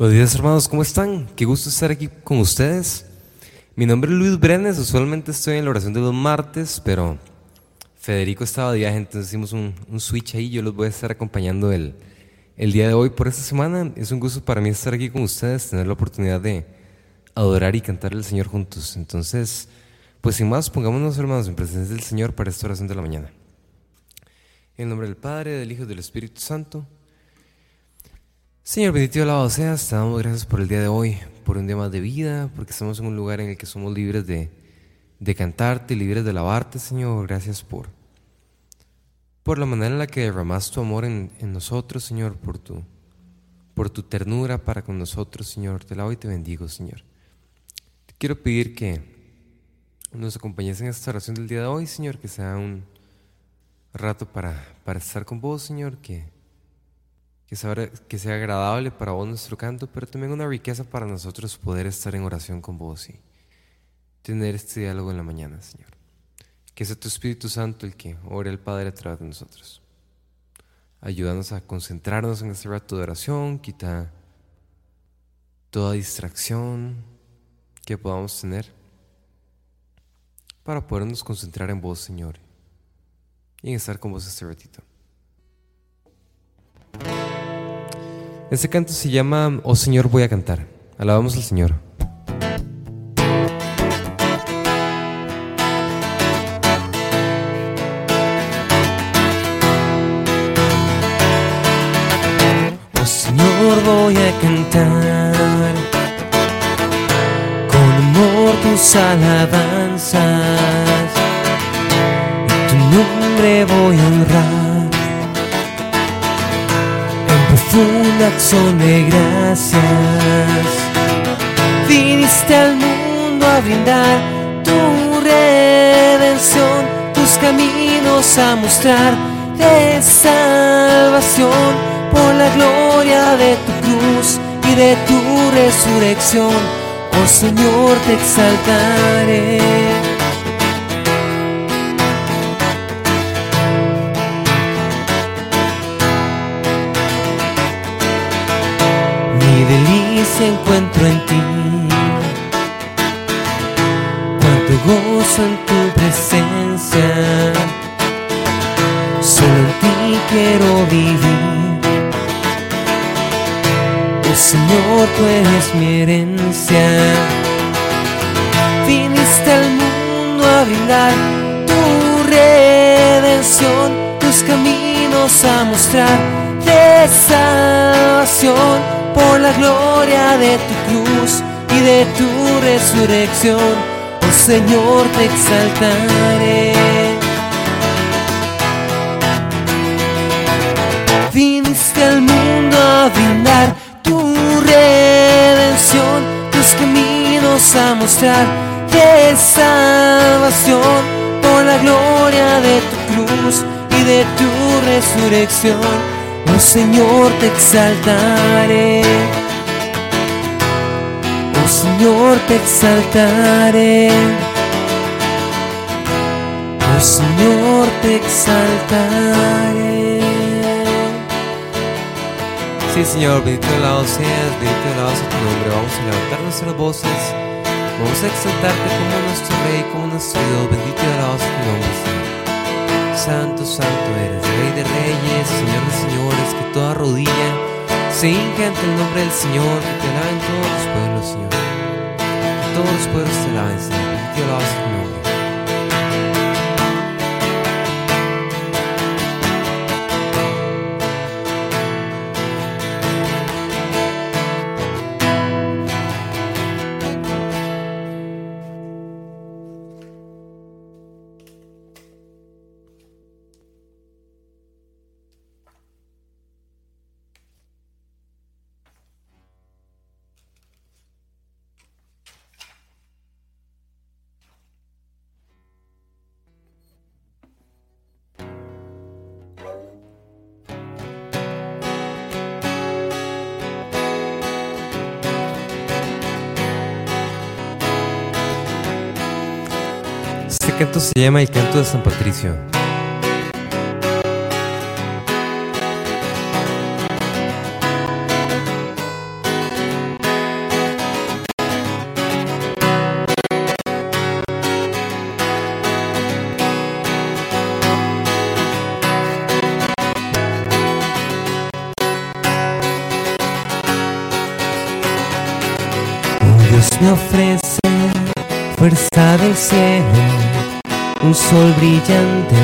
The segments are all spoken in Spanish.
Buenos días hermanos, ¿cómo están? Qué gusto estar aquí con ustedes. Mi nombre es Luis Brenes, usualmente estoy en la oración de los martes, pero Federico estaba de viaje, entonces hicimos un, switch ahí, yo los voy a estar acompañando el, el día de hoy por esta semana. Es un gusto para mí estar aquí con ustedes, tener la oportunidad de adorar y cantar al Señor juntos. Entonces, pues sin más, pongámonos hermanos en presencia del Señor para esta oración de la mañana. En el nombre del Padre, del Hijo y del Espíritu Santo. Señor bendito alabado seas, te damos gracias por el día de hoy, por un día más de vida, porque estamos en un lugar en el que somos libres de, de cantarte, libres de alabarte, Señor. Gracias por, por la manera en la que derramas tu amor en, en, nosotros, Señor, por tu, por tu ternura para con nosotros, Señor. Te alabo y te bendigo, Señor. Te quiero pedir que nos acompañes en esta oración del día de hoy, Señor, que sea un rato para, para estar con vos, Señor, que que sea, agradable para vos nuestro canto, pero también una riqueza para nosotros poder estar en oración con vos y tener este diálogo en la mañana, Señor. Que sea tu Espíritu Santo el que ore al Padre a través de nosotros. Ayúdanos a concentrarnos en este rato de oración, quita toda distracción que podamos tener para podernos concentrar en vos, Señor, y en estar con vos este ratito. Este canto se llama Oh Señor voy a cantar. Alabamos al Señor. Oh Señor voy a cantar con amor tus alabanzas y tu nombre voy a honrar una acción de gracias. Viniste al mundo a brindar tu redención, tus caminos a mostrar de salvación por la gloria de tu cruz y de tu resurrección. Oh Señor, te exaltaré. Encuentro en ti. Cuánto gozo en tu presencia. Solo en ti quiero vivir. Oh Señor, tú eres mi herencia. Viniste al mundo a brindar tu redención, tus caminos a mostrar de salvación por la gloria de tu cruz y de tu resurrección, oh Señor, te exaltaré. Viniste al mundo a brindar tu redención, tus caminos a mostrar de salvación. Por la gloria de tu cruz y de tu resurrección Señor, te exaltaré. Oh Señor, te exaltaré. Oh Señor, te exaltaré. Sí, Señor, bendito alabado seas, bendito alabado sea tu nombre. Vamos a levantar nuestras voces. Vamos a exaltarte como nuestro Rey, como nuestro Dios. Bendito y alabado sea tu nombre, Señor. Santo, santo eres, Rey de reyes, Señor de señores, que toda rodilla se hinca ante el nombre del Señor, que te alaben todos los pueblos, Señor. Que todos los pueblos te alaben, Señor. Que tu canto se llama El Canto de San Patricio. me ofrece fuerza del cielo un sol brillante,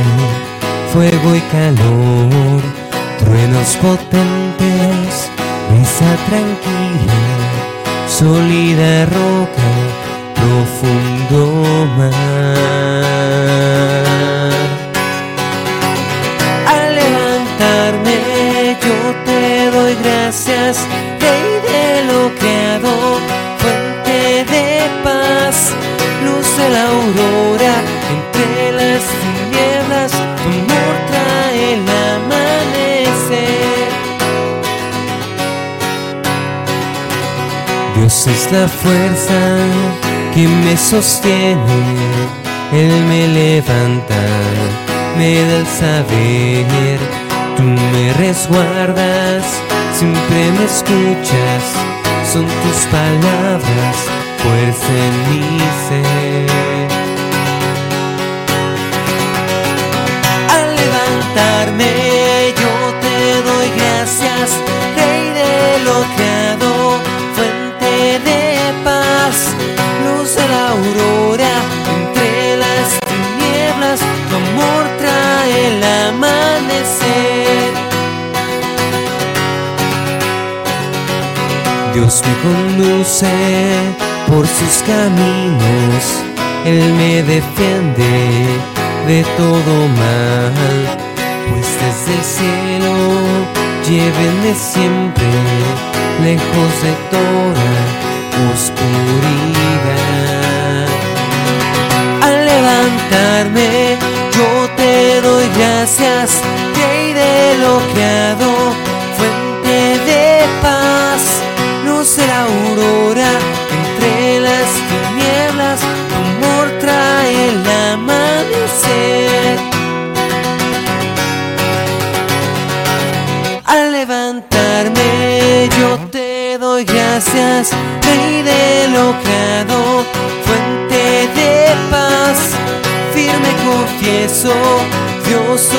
fuego y calor, truenos potentes, brisa tranquila, sólida roca, profundo mar. Al levantarme yo te doy gracias, Es la fuerza que me sostiene, Él me levanta, me da el saber, tú me resguardas, siempre me escuchas, son tus palabras, fuerza en mi ser. Al levantarme yo te doy gracias, la aurora, entre las tinieblas, amor trae el amanecer. Dios me conduce por sus caminos, Él me defiende de todo mal, pues desde el cielo llévenme siempre lejos de toda oscuridad. Al levantarme yo te doy gracias, Rey de Dios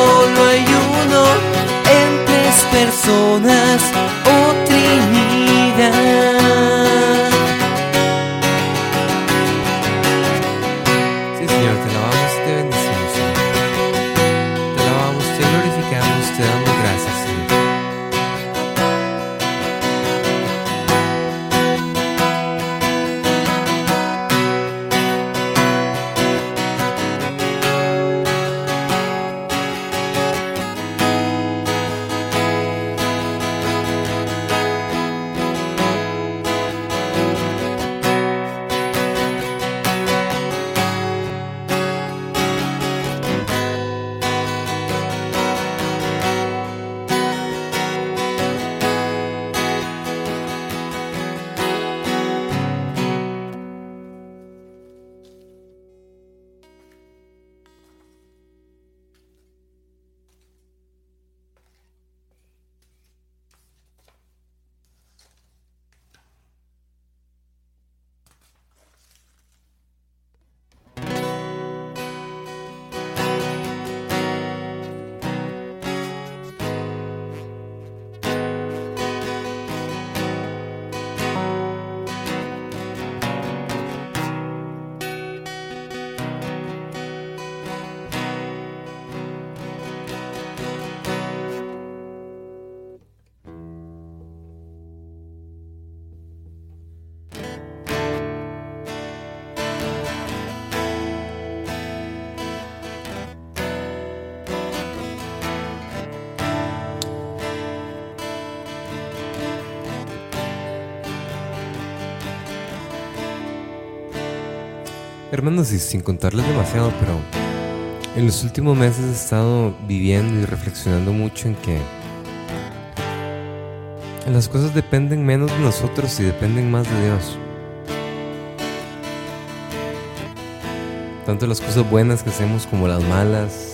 Hermanos, y sin contarles demasiado, pero en los últimos meses he estado viviendo y reflexionando mucho en que las cosas dependen menos de nosotros y dependen más de Dios. Tanto las cosas buenas que hacemos como las malas.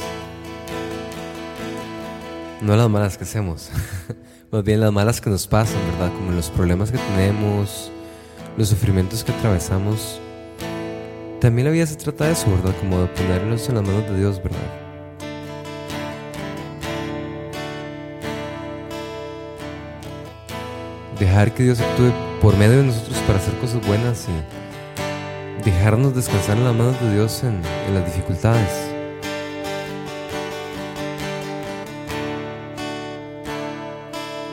No las malas que hacemos, más bien las malas que nos pasan, ¿verdad? Como los problemas que tenemos, los sufrimientos que atravesamos. También la vida se trata de eso, ¿verdad? Como de ponerlos en las manos de Dios, ¿verdad? Dejar que Dios actúe por medio de nosotros para hacer cosas buenas y dejarnos descansar en las manos de Dios en, en las dificultades.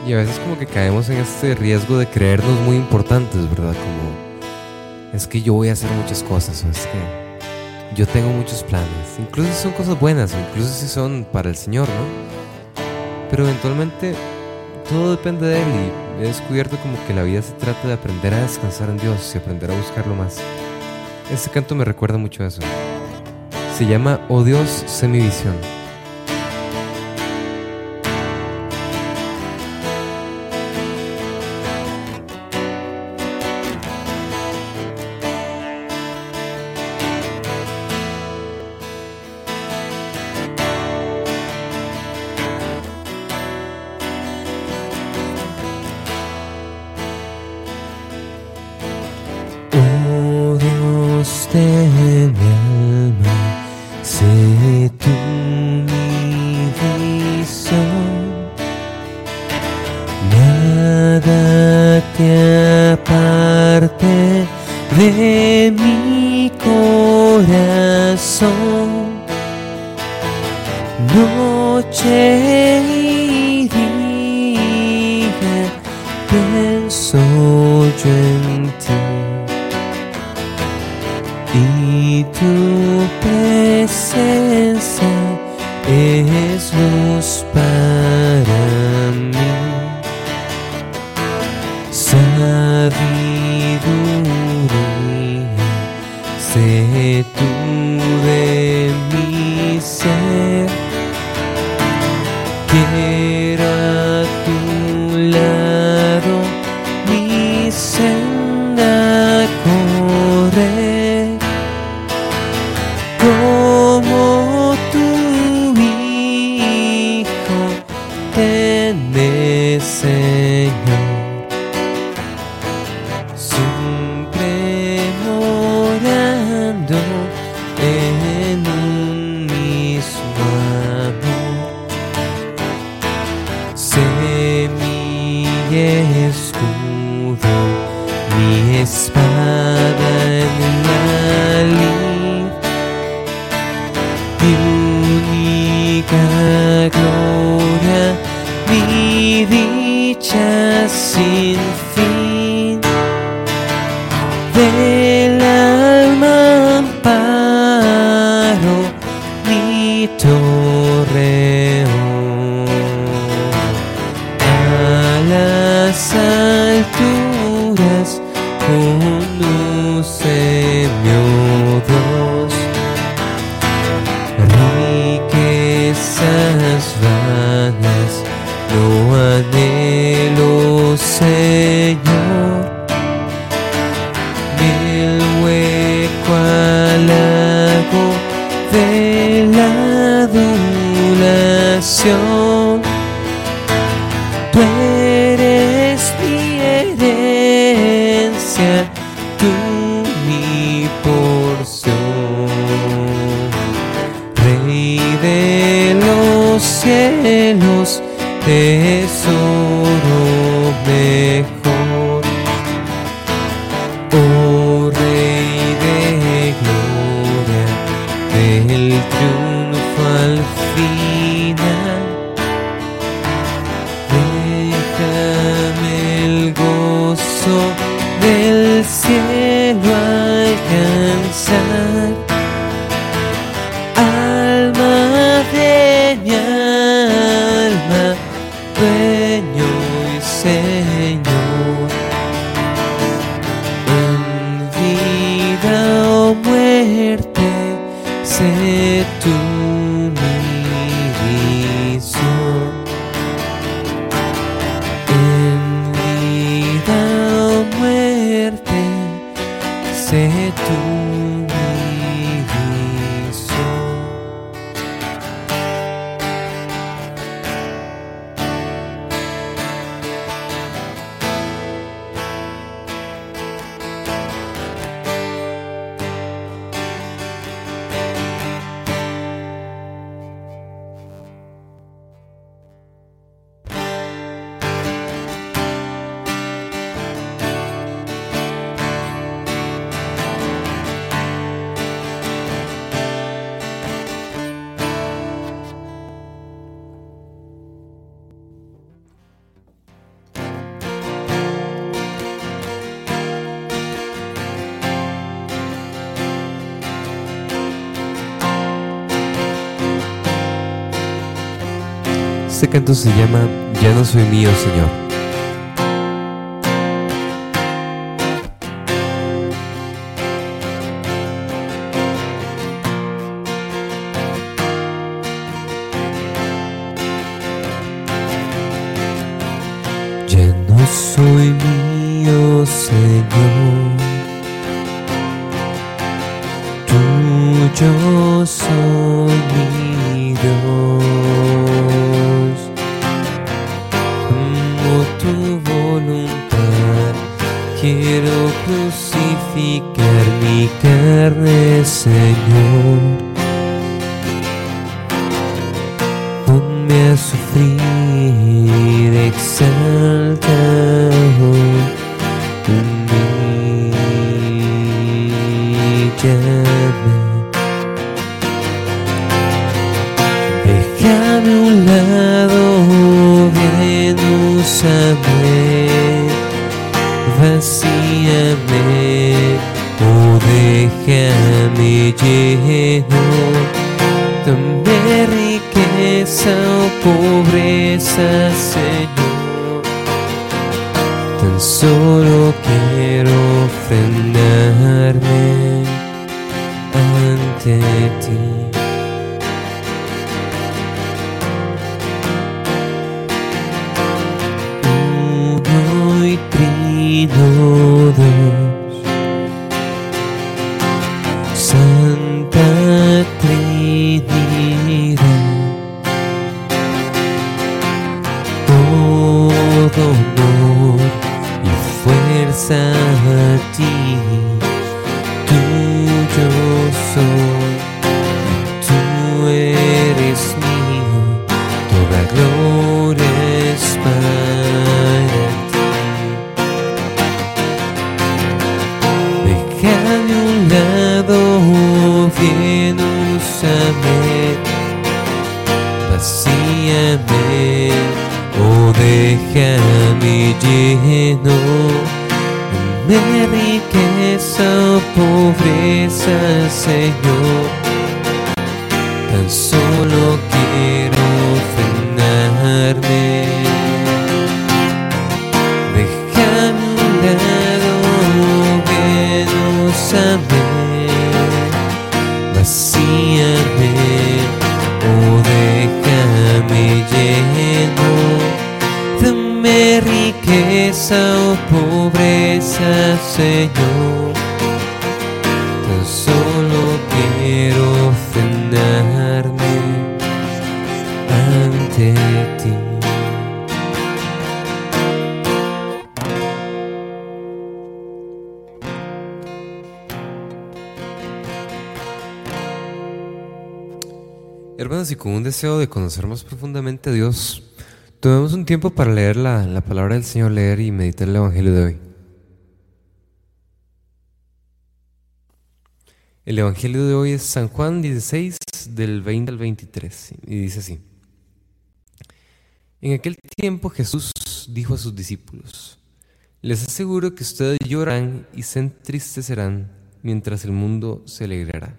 Y a veces como que caemos en este riesgo de creernos muy importantes, ¿verdad? Como es que yo voy a hacer muchas cosas, o es que yo tengo muchos planes. Incluso si son cosas buenas, o incluso si son para el Señor, ¿no? Pero eventualmente todo depende de Él y he descubierto como que la vida se trata de aprender a descansar en Dios y aprender a buscarlo más. Este canto me recuerda mucho a eso. Se llama Oh Dios, sé mi visión. tu presencia es luz para mí. Spēdēni Yeah. Canto se llama Ya no soy mío, Señor. Jesus todo honor y fuerza a ti, tuyo soy, tú eres mío, toda gloria es para déjame lleno, me riqueza o pobreza, Señor, Señor, tan solo quiero ofrendarme ante ti. Hermanos, y con un deseo de conocer más profundamente a Dios, tomemos un tiempo para leer la, la palabra del Señor, leer y meditar el Evangelio de hoy. El Evangelio de hoy es San Juan 16, del 20 al 23, y dice así. En aquel tiempo Jesús dijo a sus discípulos, les aseguro que ustedes llorarán y se entristecerán mientras el mundo se alegrará.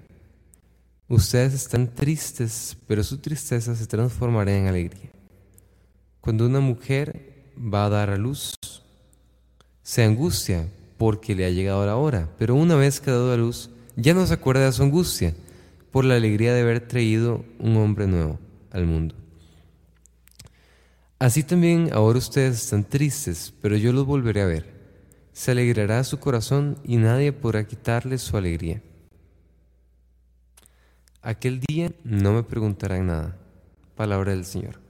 Ustedes están tristes, pero su tristeza se transformará en alegría. Cuando una mujer va a dar a luz, se angustia porque le ha llegado la hora, pero una vez que ha dado a luz, ya no se acuerda de su angustia por la alegría de haber traído un hombre nuevo al mundo. Así también ahora ustedes están tristes, pero yo los volveré a ver. Se alegrará su corazón y nadie podrá quitarle su alegría. Aquel día no me preguntarán nada. Palabra del Señor.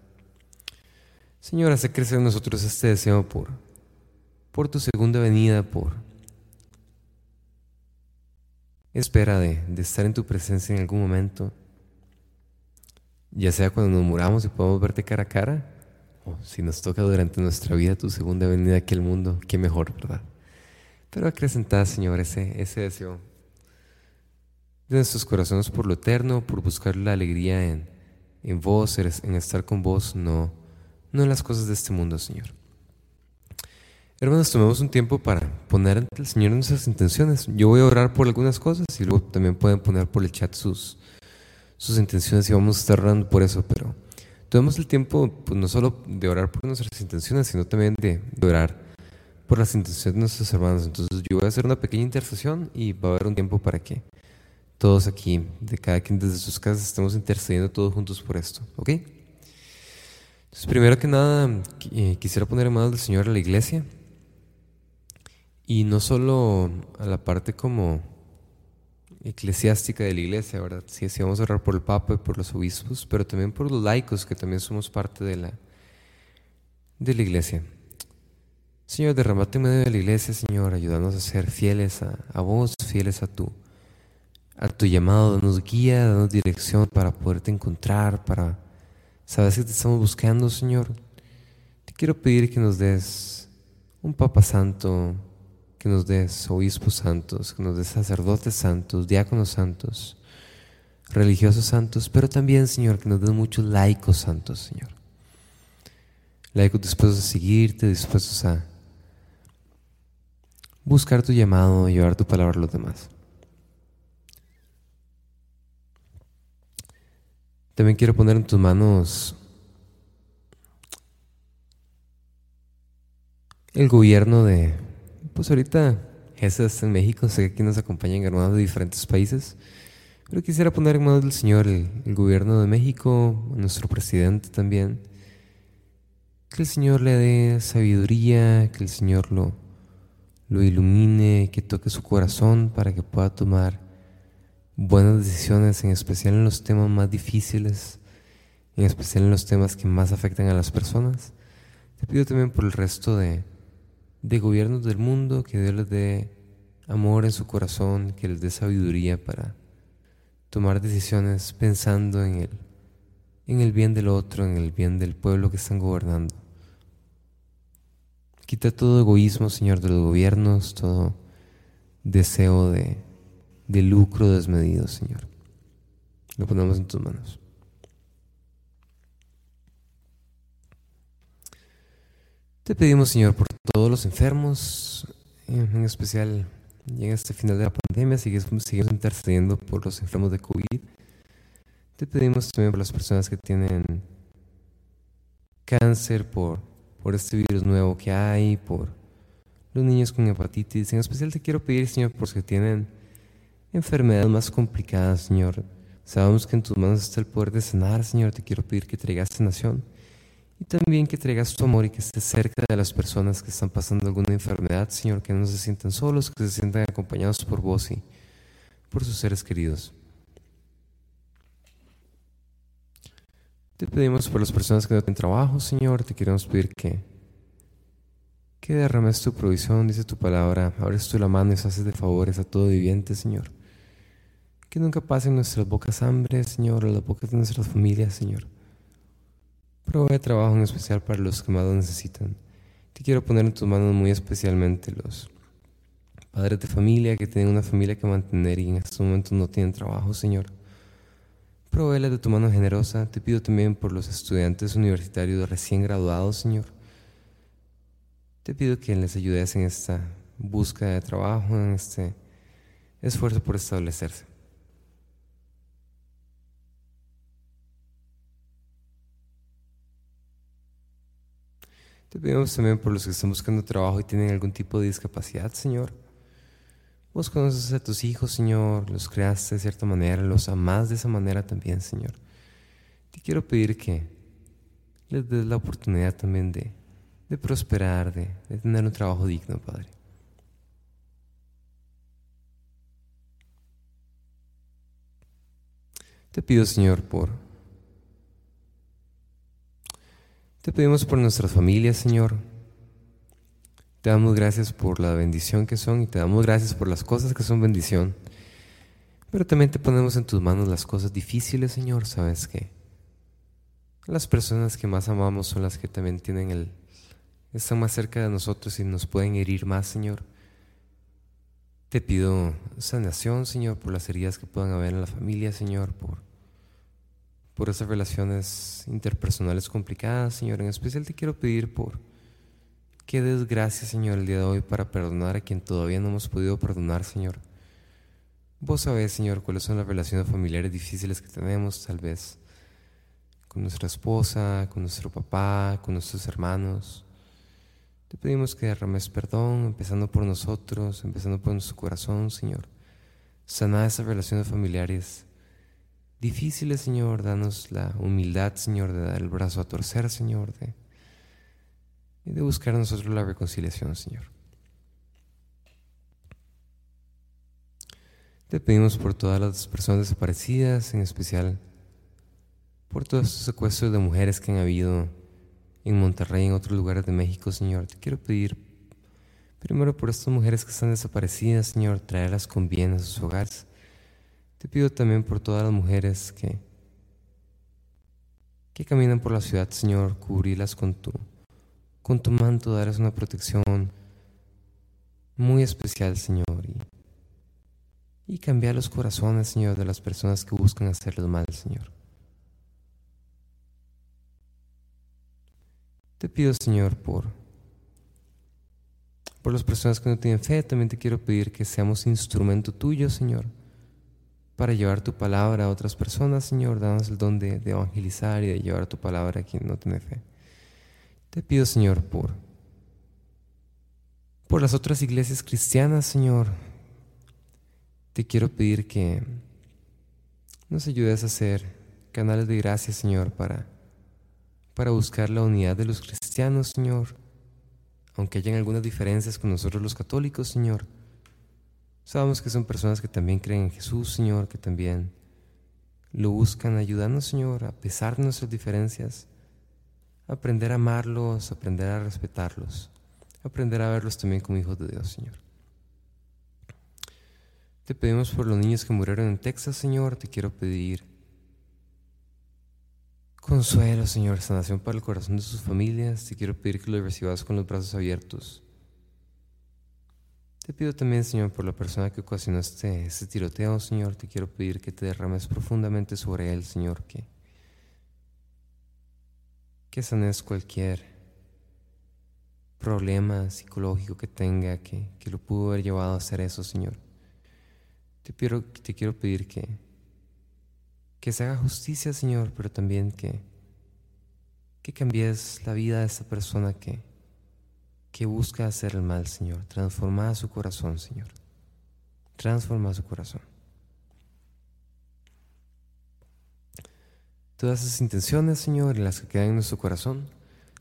Señor, hace crecer en nosotros este deseo por, por tu segunda venida, por espera de, de estar en tu presencia en algún momento, ya sea cuando nos muramos y podamos verte cara a cara, o si nos toca durante nuestra vida tu segunda venida aquí al mundo, qué mejor, ¿verdad? Pero acrecentad, Señor, ese, ese deseo de nuestros corazones por lo eterno, por buscar la alegría en, en vos, en estar con vos, no, no en las cosas de este mundo, Señor. Hermanos, tomemos un tiempo para poner ante el Señor nuestras intenciones. Yo voy a orar por algunas cosas y luego también pueden poner por el chat sus, sus intenciones y vamos a estar orando por eso, pero tomemos el tiempo pues, no solo de orar por nuestras intenciones, sino también de, orar por las intenciones de nuestros hermanos. Entonces yo voy a hacer una pequeña intercesión y va a haber un tiempo para que todos aquí, de cada quien desde sus casas, estemos intercediendo todos juntos por esto. ¿Ok? Entonces, primero que nada, eh, quisiera poner en manos del Señor a la iglesia. Y no solo a la parte como eclesiástica de la iglesia, ¿verdad? Sí, sí, vamos a orar por el Papa y por los obispos, pero también por los laicos, que también somos parte de la, de la iglesia. Señor, derramate en medio de la iglesia, Señor, ayúdanos a ser fieles a, a vos, fieles a tu, a tu llamado, danos guía, danos dirección para poderte encontrar, para sabes que te estamos buscando, Señor. Te quiero pedir que nos des un Papa Santo, que nos des obispos santos, que nos des sacerdotes santos, diáconos santos, religiosos santos, pero también, Señor, que nos des muchos laicos santos, Señor. Laicos dispuestos a seguirte, dispuestos a buscar tu llamado y llevar tu palabra a los demás. También quiero poner en tus manos el gobierno de, pues ahorita Jesús está en México, sé que aquí nos acompañan hermanos de diferentes países, pero quisiera poner en manos del Señor el, el gobierno de México, nuestro presidente también, que el Señor le dé sabiduría, que el Señor lo, lo ilumine, que toque su corazón para que pueda tomar buenas decisiones, en especial en los temas más difíciles, en especial en los temas que más afectan a las personas. Te pido también por el resto de, de gobiernos del mundo, que Dios les dé amor en su corazón, que les dé sabiduría para tomar decisiones pensando en el, en el bien del otro, en el bien del pueblo que están gobernando. Quita todo egoísmo, Señor, de los gobiernos, todo deseo de, de lucro desmedido, Señor. Lo ponemos en tus manos. Te pedimos, Señor, por todos los enfermos, en especial en este final de la pandemia, seguimos intercediendo por los enfermos de COVID. Te pedimos también por las personas que tienen cáncer, por, por este virus nuevo que hay, por los niños con hepatitis. En especial te quiero pedir, Señor, por los que tienen enfermedades más complicadas, Señor. Sabemos que en tus manos está el poder de sanar, Señor. Te quiero pedir que traigas sanación y también que traigas tu amor y que estés cerca de las personas que están pasando alguna enfermedad, Señor, que no se sientan solos, que se sientan acompañados por vos y por sus seres queridos. Te pedimos por las personas que no tienen trabajo, Señor. Te queremos pedir que que derrames tu provisión, dice tu palabra, abres tú la mano y haces de favores a todo viviente, Señor. Que nunca pasen nuestras bocas hambre, Señor, o las bocas de nuestras familias, Señor. Provee trabajo en especial para los que más lo necesitan. Te quiero poner en tus manos muy especialmente los padres de familia que tienen una familia que mantener y en estos momentos no tienen trabajo, Señor. Provéeles de tu mano generosa. Te pido también por los estudiantes universitarios recién graduados, Señor. Te pido que les ayudes en esta búsqueda de trabajo, en este esfuerzo por establecerse. Te pedimos también por los que están buscando trabajo y tienen algún tipo de discapacidad, Señor. Vos conoces a tus hijos, Señor, los creaste de cierta manera, los amás de esa manera también, Señor. Te quiero pedir que les des la oportunidad también de, prosperar, de, de tener un trabajo digno, Padre. Te pido, Señor, por Te pedimos por nuestras familias, Señor. Te damos gracias por la bendición que son y te damos gracias por las cosas que son bendición. Pero también te ponemos en tus manos las cosas difíciles, Señor. Sabes que las personas que más amamos son las que también tienen el están más cerca de nosotros y nos pueden herir más, Señor. Te pido sanación, Señor, por las heridas que puedan haber en la familia, Señor, por por esas relaciones interpersonales complicadas, Señor. En especial te quiero pedir por qué desgracia, Señor, el día de hoy para perdonar a quien todavía no hemos podido perdonar, Señor. Vos sabés, Señor, cuáles son las relaciones familiares difíciles que tenemos, tal vez con nuestra esposa, con nuestro papá, con nuestros hermanos. Te pedimos que derrames perdón, empezando por nosotros, empezando por nuestro corazón, Señor. Sana esas relaciones familiares difíciles, Señor. Danos la humildad, Señor, de dar el brazo a torcer, Señor, de, y de buscar nosotros la reconciliación, Señor. Te pedimos por todas las personas desaparecidas, en especial por todos estos secuestros de mujeres que han habido en Monterrey y en otros lugares de México, Señor. Te quiero pedir primero por estas mujeres que están desaparecidas, Señor, traerlas con bien a sus hogares. Te pido también por todas las mujeres que, que caminan por la ciudad, Señor, cubrirlas con tu, con tu manto, darles una protección muy especial, Señor. Y, y cambiar los corazones, Señor, de las personas que buscan hacerles mal, Señor. Te pido, Señor, por, por las personas que no tienen fe, también te quiero pedir que seamos instrumento tuyo, Señor, para llevar tu palabra a otras personas, Señor. Danos el don de, evangelizar y de llevar tu palabra a quien no tiene fe. Te pido, Señor, por, por las otras iglesias cristianas, Señor. Te quiero pedir que nos ayudes a ser canales de gracia, Señor, para para buscar la unidad de los cristianos, Señor. Aunque hayan algunas diferencias con nosotros los católicos, Señor. Sabemos que son personas que también creen en Jesús, Señor, que también lo buscan ayudarnos, Señor, a pesar de nuestras diferencias, aprender a amarlos, aprender a respetarlos, aprender a verlos también como hijos de Dios, Señor. Te pedimos por los niños que murieron en Texas, Señor, te quiero pedir Consuelo, Señor, sanación para el corazón de sus familias. Te quiero pedir que lo recibas con los brazos abiertos. Te pido también, Señor, por la persona que ocasionó este, este tiroteo, Señor. Te quiero pedir que te derrames profundamente sobre él, Señor, que, que sanes cualquier problema psicológico que tenga, que, que lo pudo haber llevado a hacer eso, Señor. Te, pido, te quiero pedir que, que se haga justicia, Señor, pero también que, que cambies la vida de esta persona que, que busca hacer el mal, Señor. Transforma su corazón, Señor. Transforma su corazón. Todas esas intenciones, Señor, y las que quedan en nuestro corazón,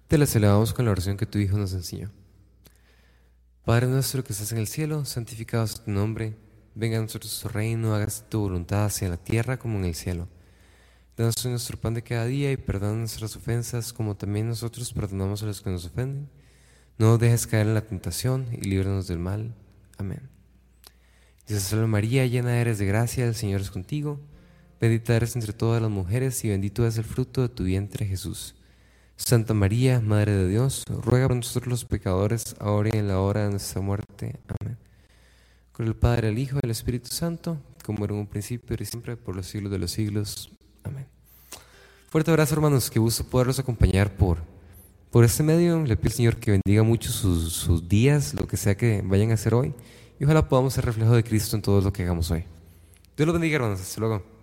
te las elevamos con la oración que tu Hijo nos enseñó. Padre nuestro que estás en el cielo, santificado sea tu nombre Venga a nosotros tu reino, hágase tu voluntad hacia la tierra como en el cielo. Danos nuestro pan de cada día y perdona nuestras ofensas como también nosotros perdonamos a los que nos ofenden. No nos dejes caer en la tentación y líbranos del mal. Amén. Dios salve María, llena eres de gracia, el Señor es contigo. Bendita eres entre todas las mujeres y bendito es el fruto de tu vientre Jesús. Santa María, Madre de Dios, ruega por nosotros los pecadores, ahora y en la hora de nuestra muerte. Amén con el Padre, el Hijo y el Espíritu Santo, como era en un principio y siempre, por los siglos de los siglos. Amén. Fuerte abrazo, hermanos. Qué gusto poderlos acompañar por, por este medio. Le pido al Señor que bendiga mucho sus, sus días, lo que sea que vayan a hacer hoy. Y ojalá podamos ser reflejo de Cristo en todo lo que hagamos hoy. Dios los bendiga, hermanos. Hasta luego.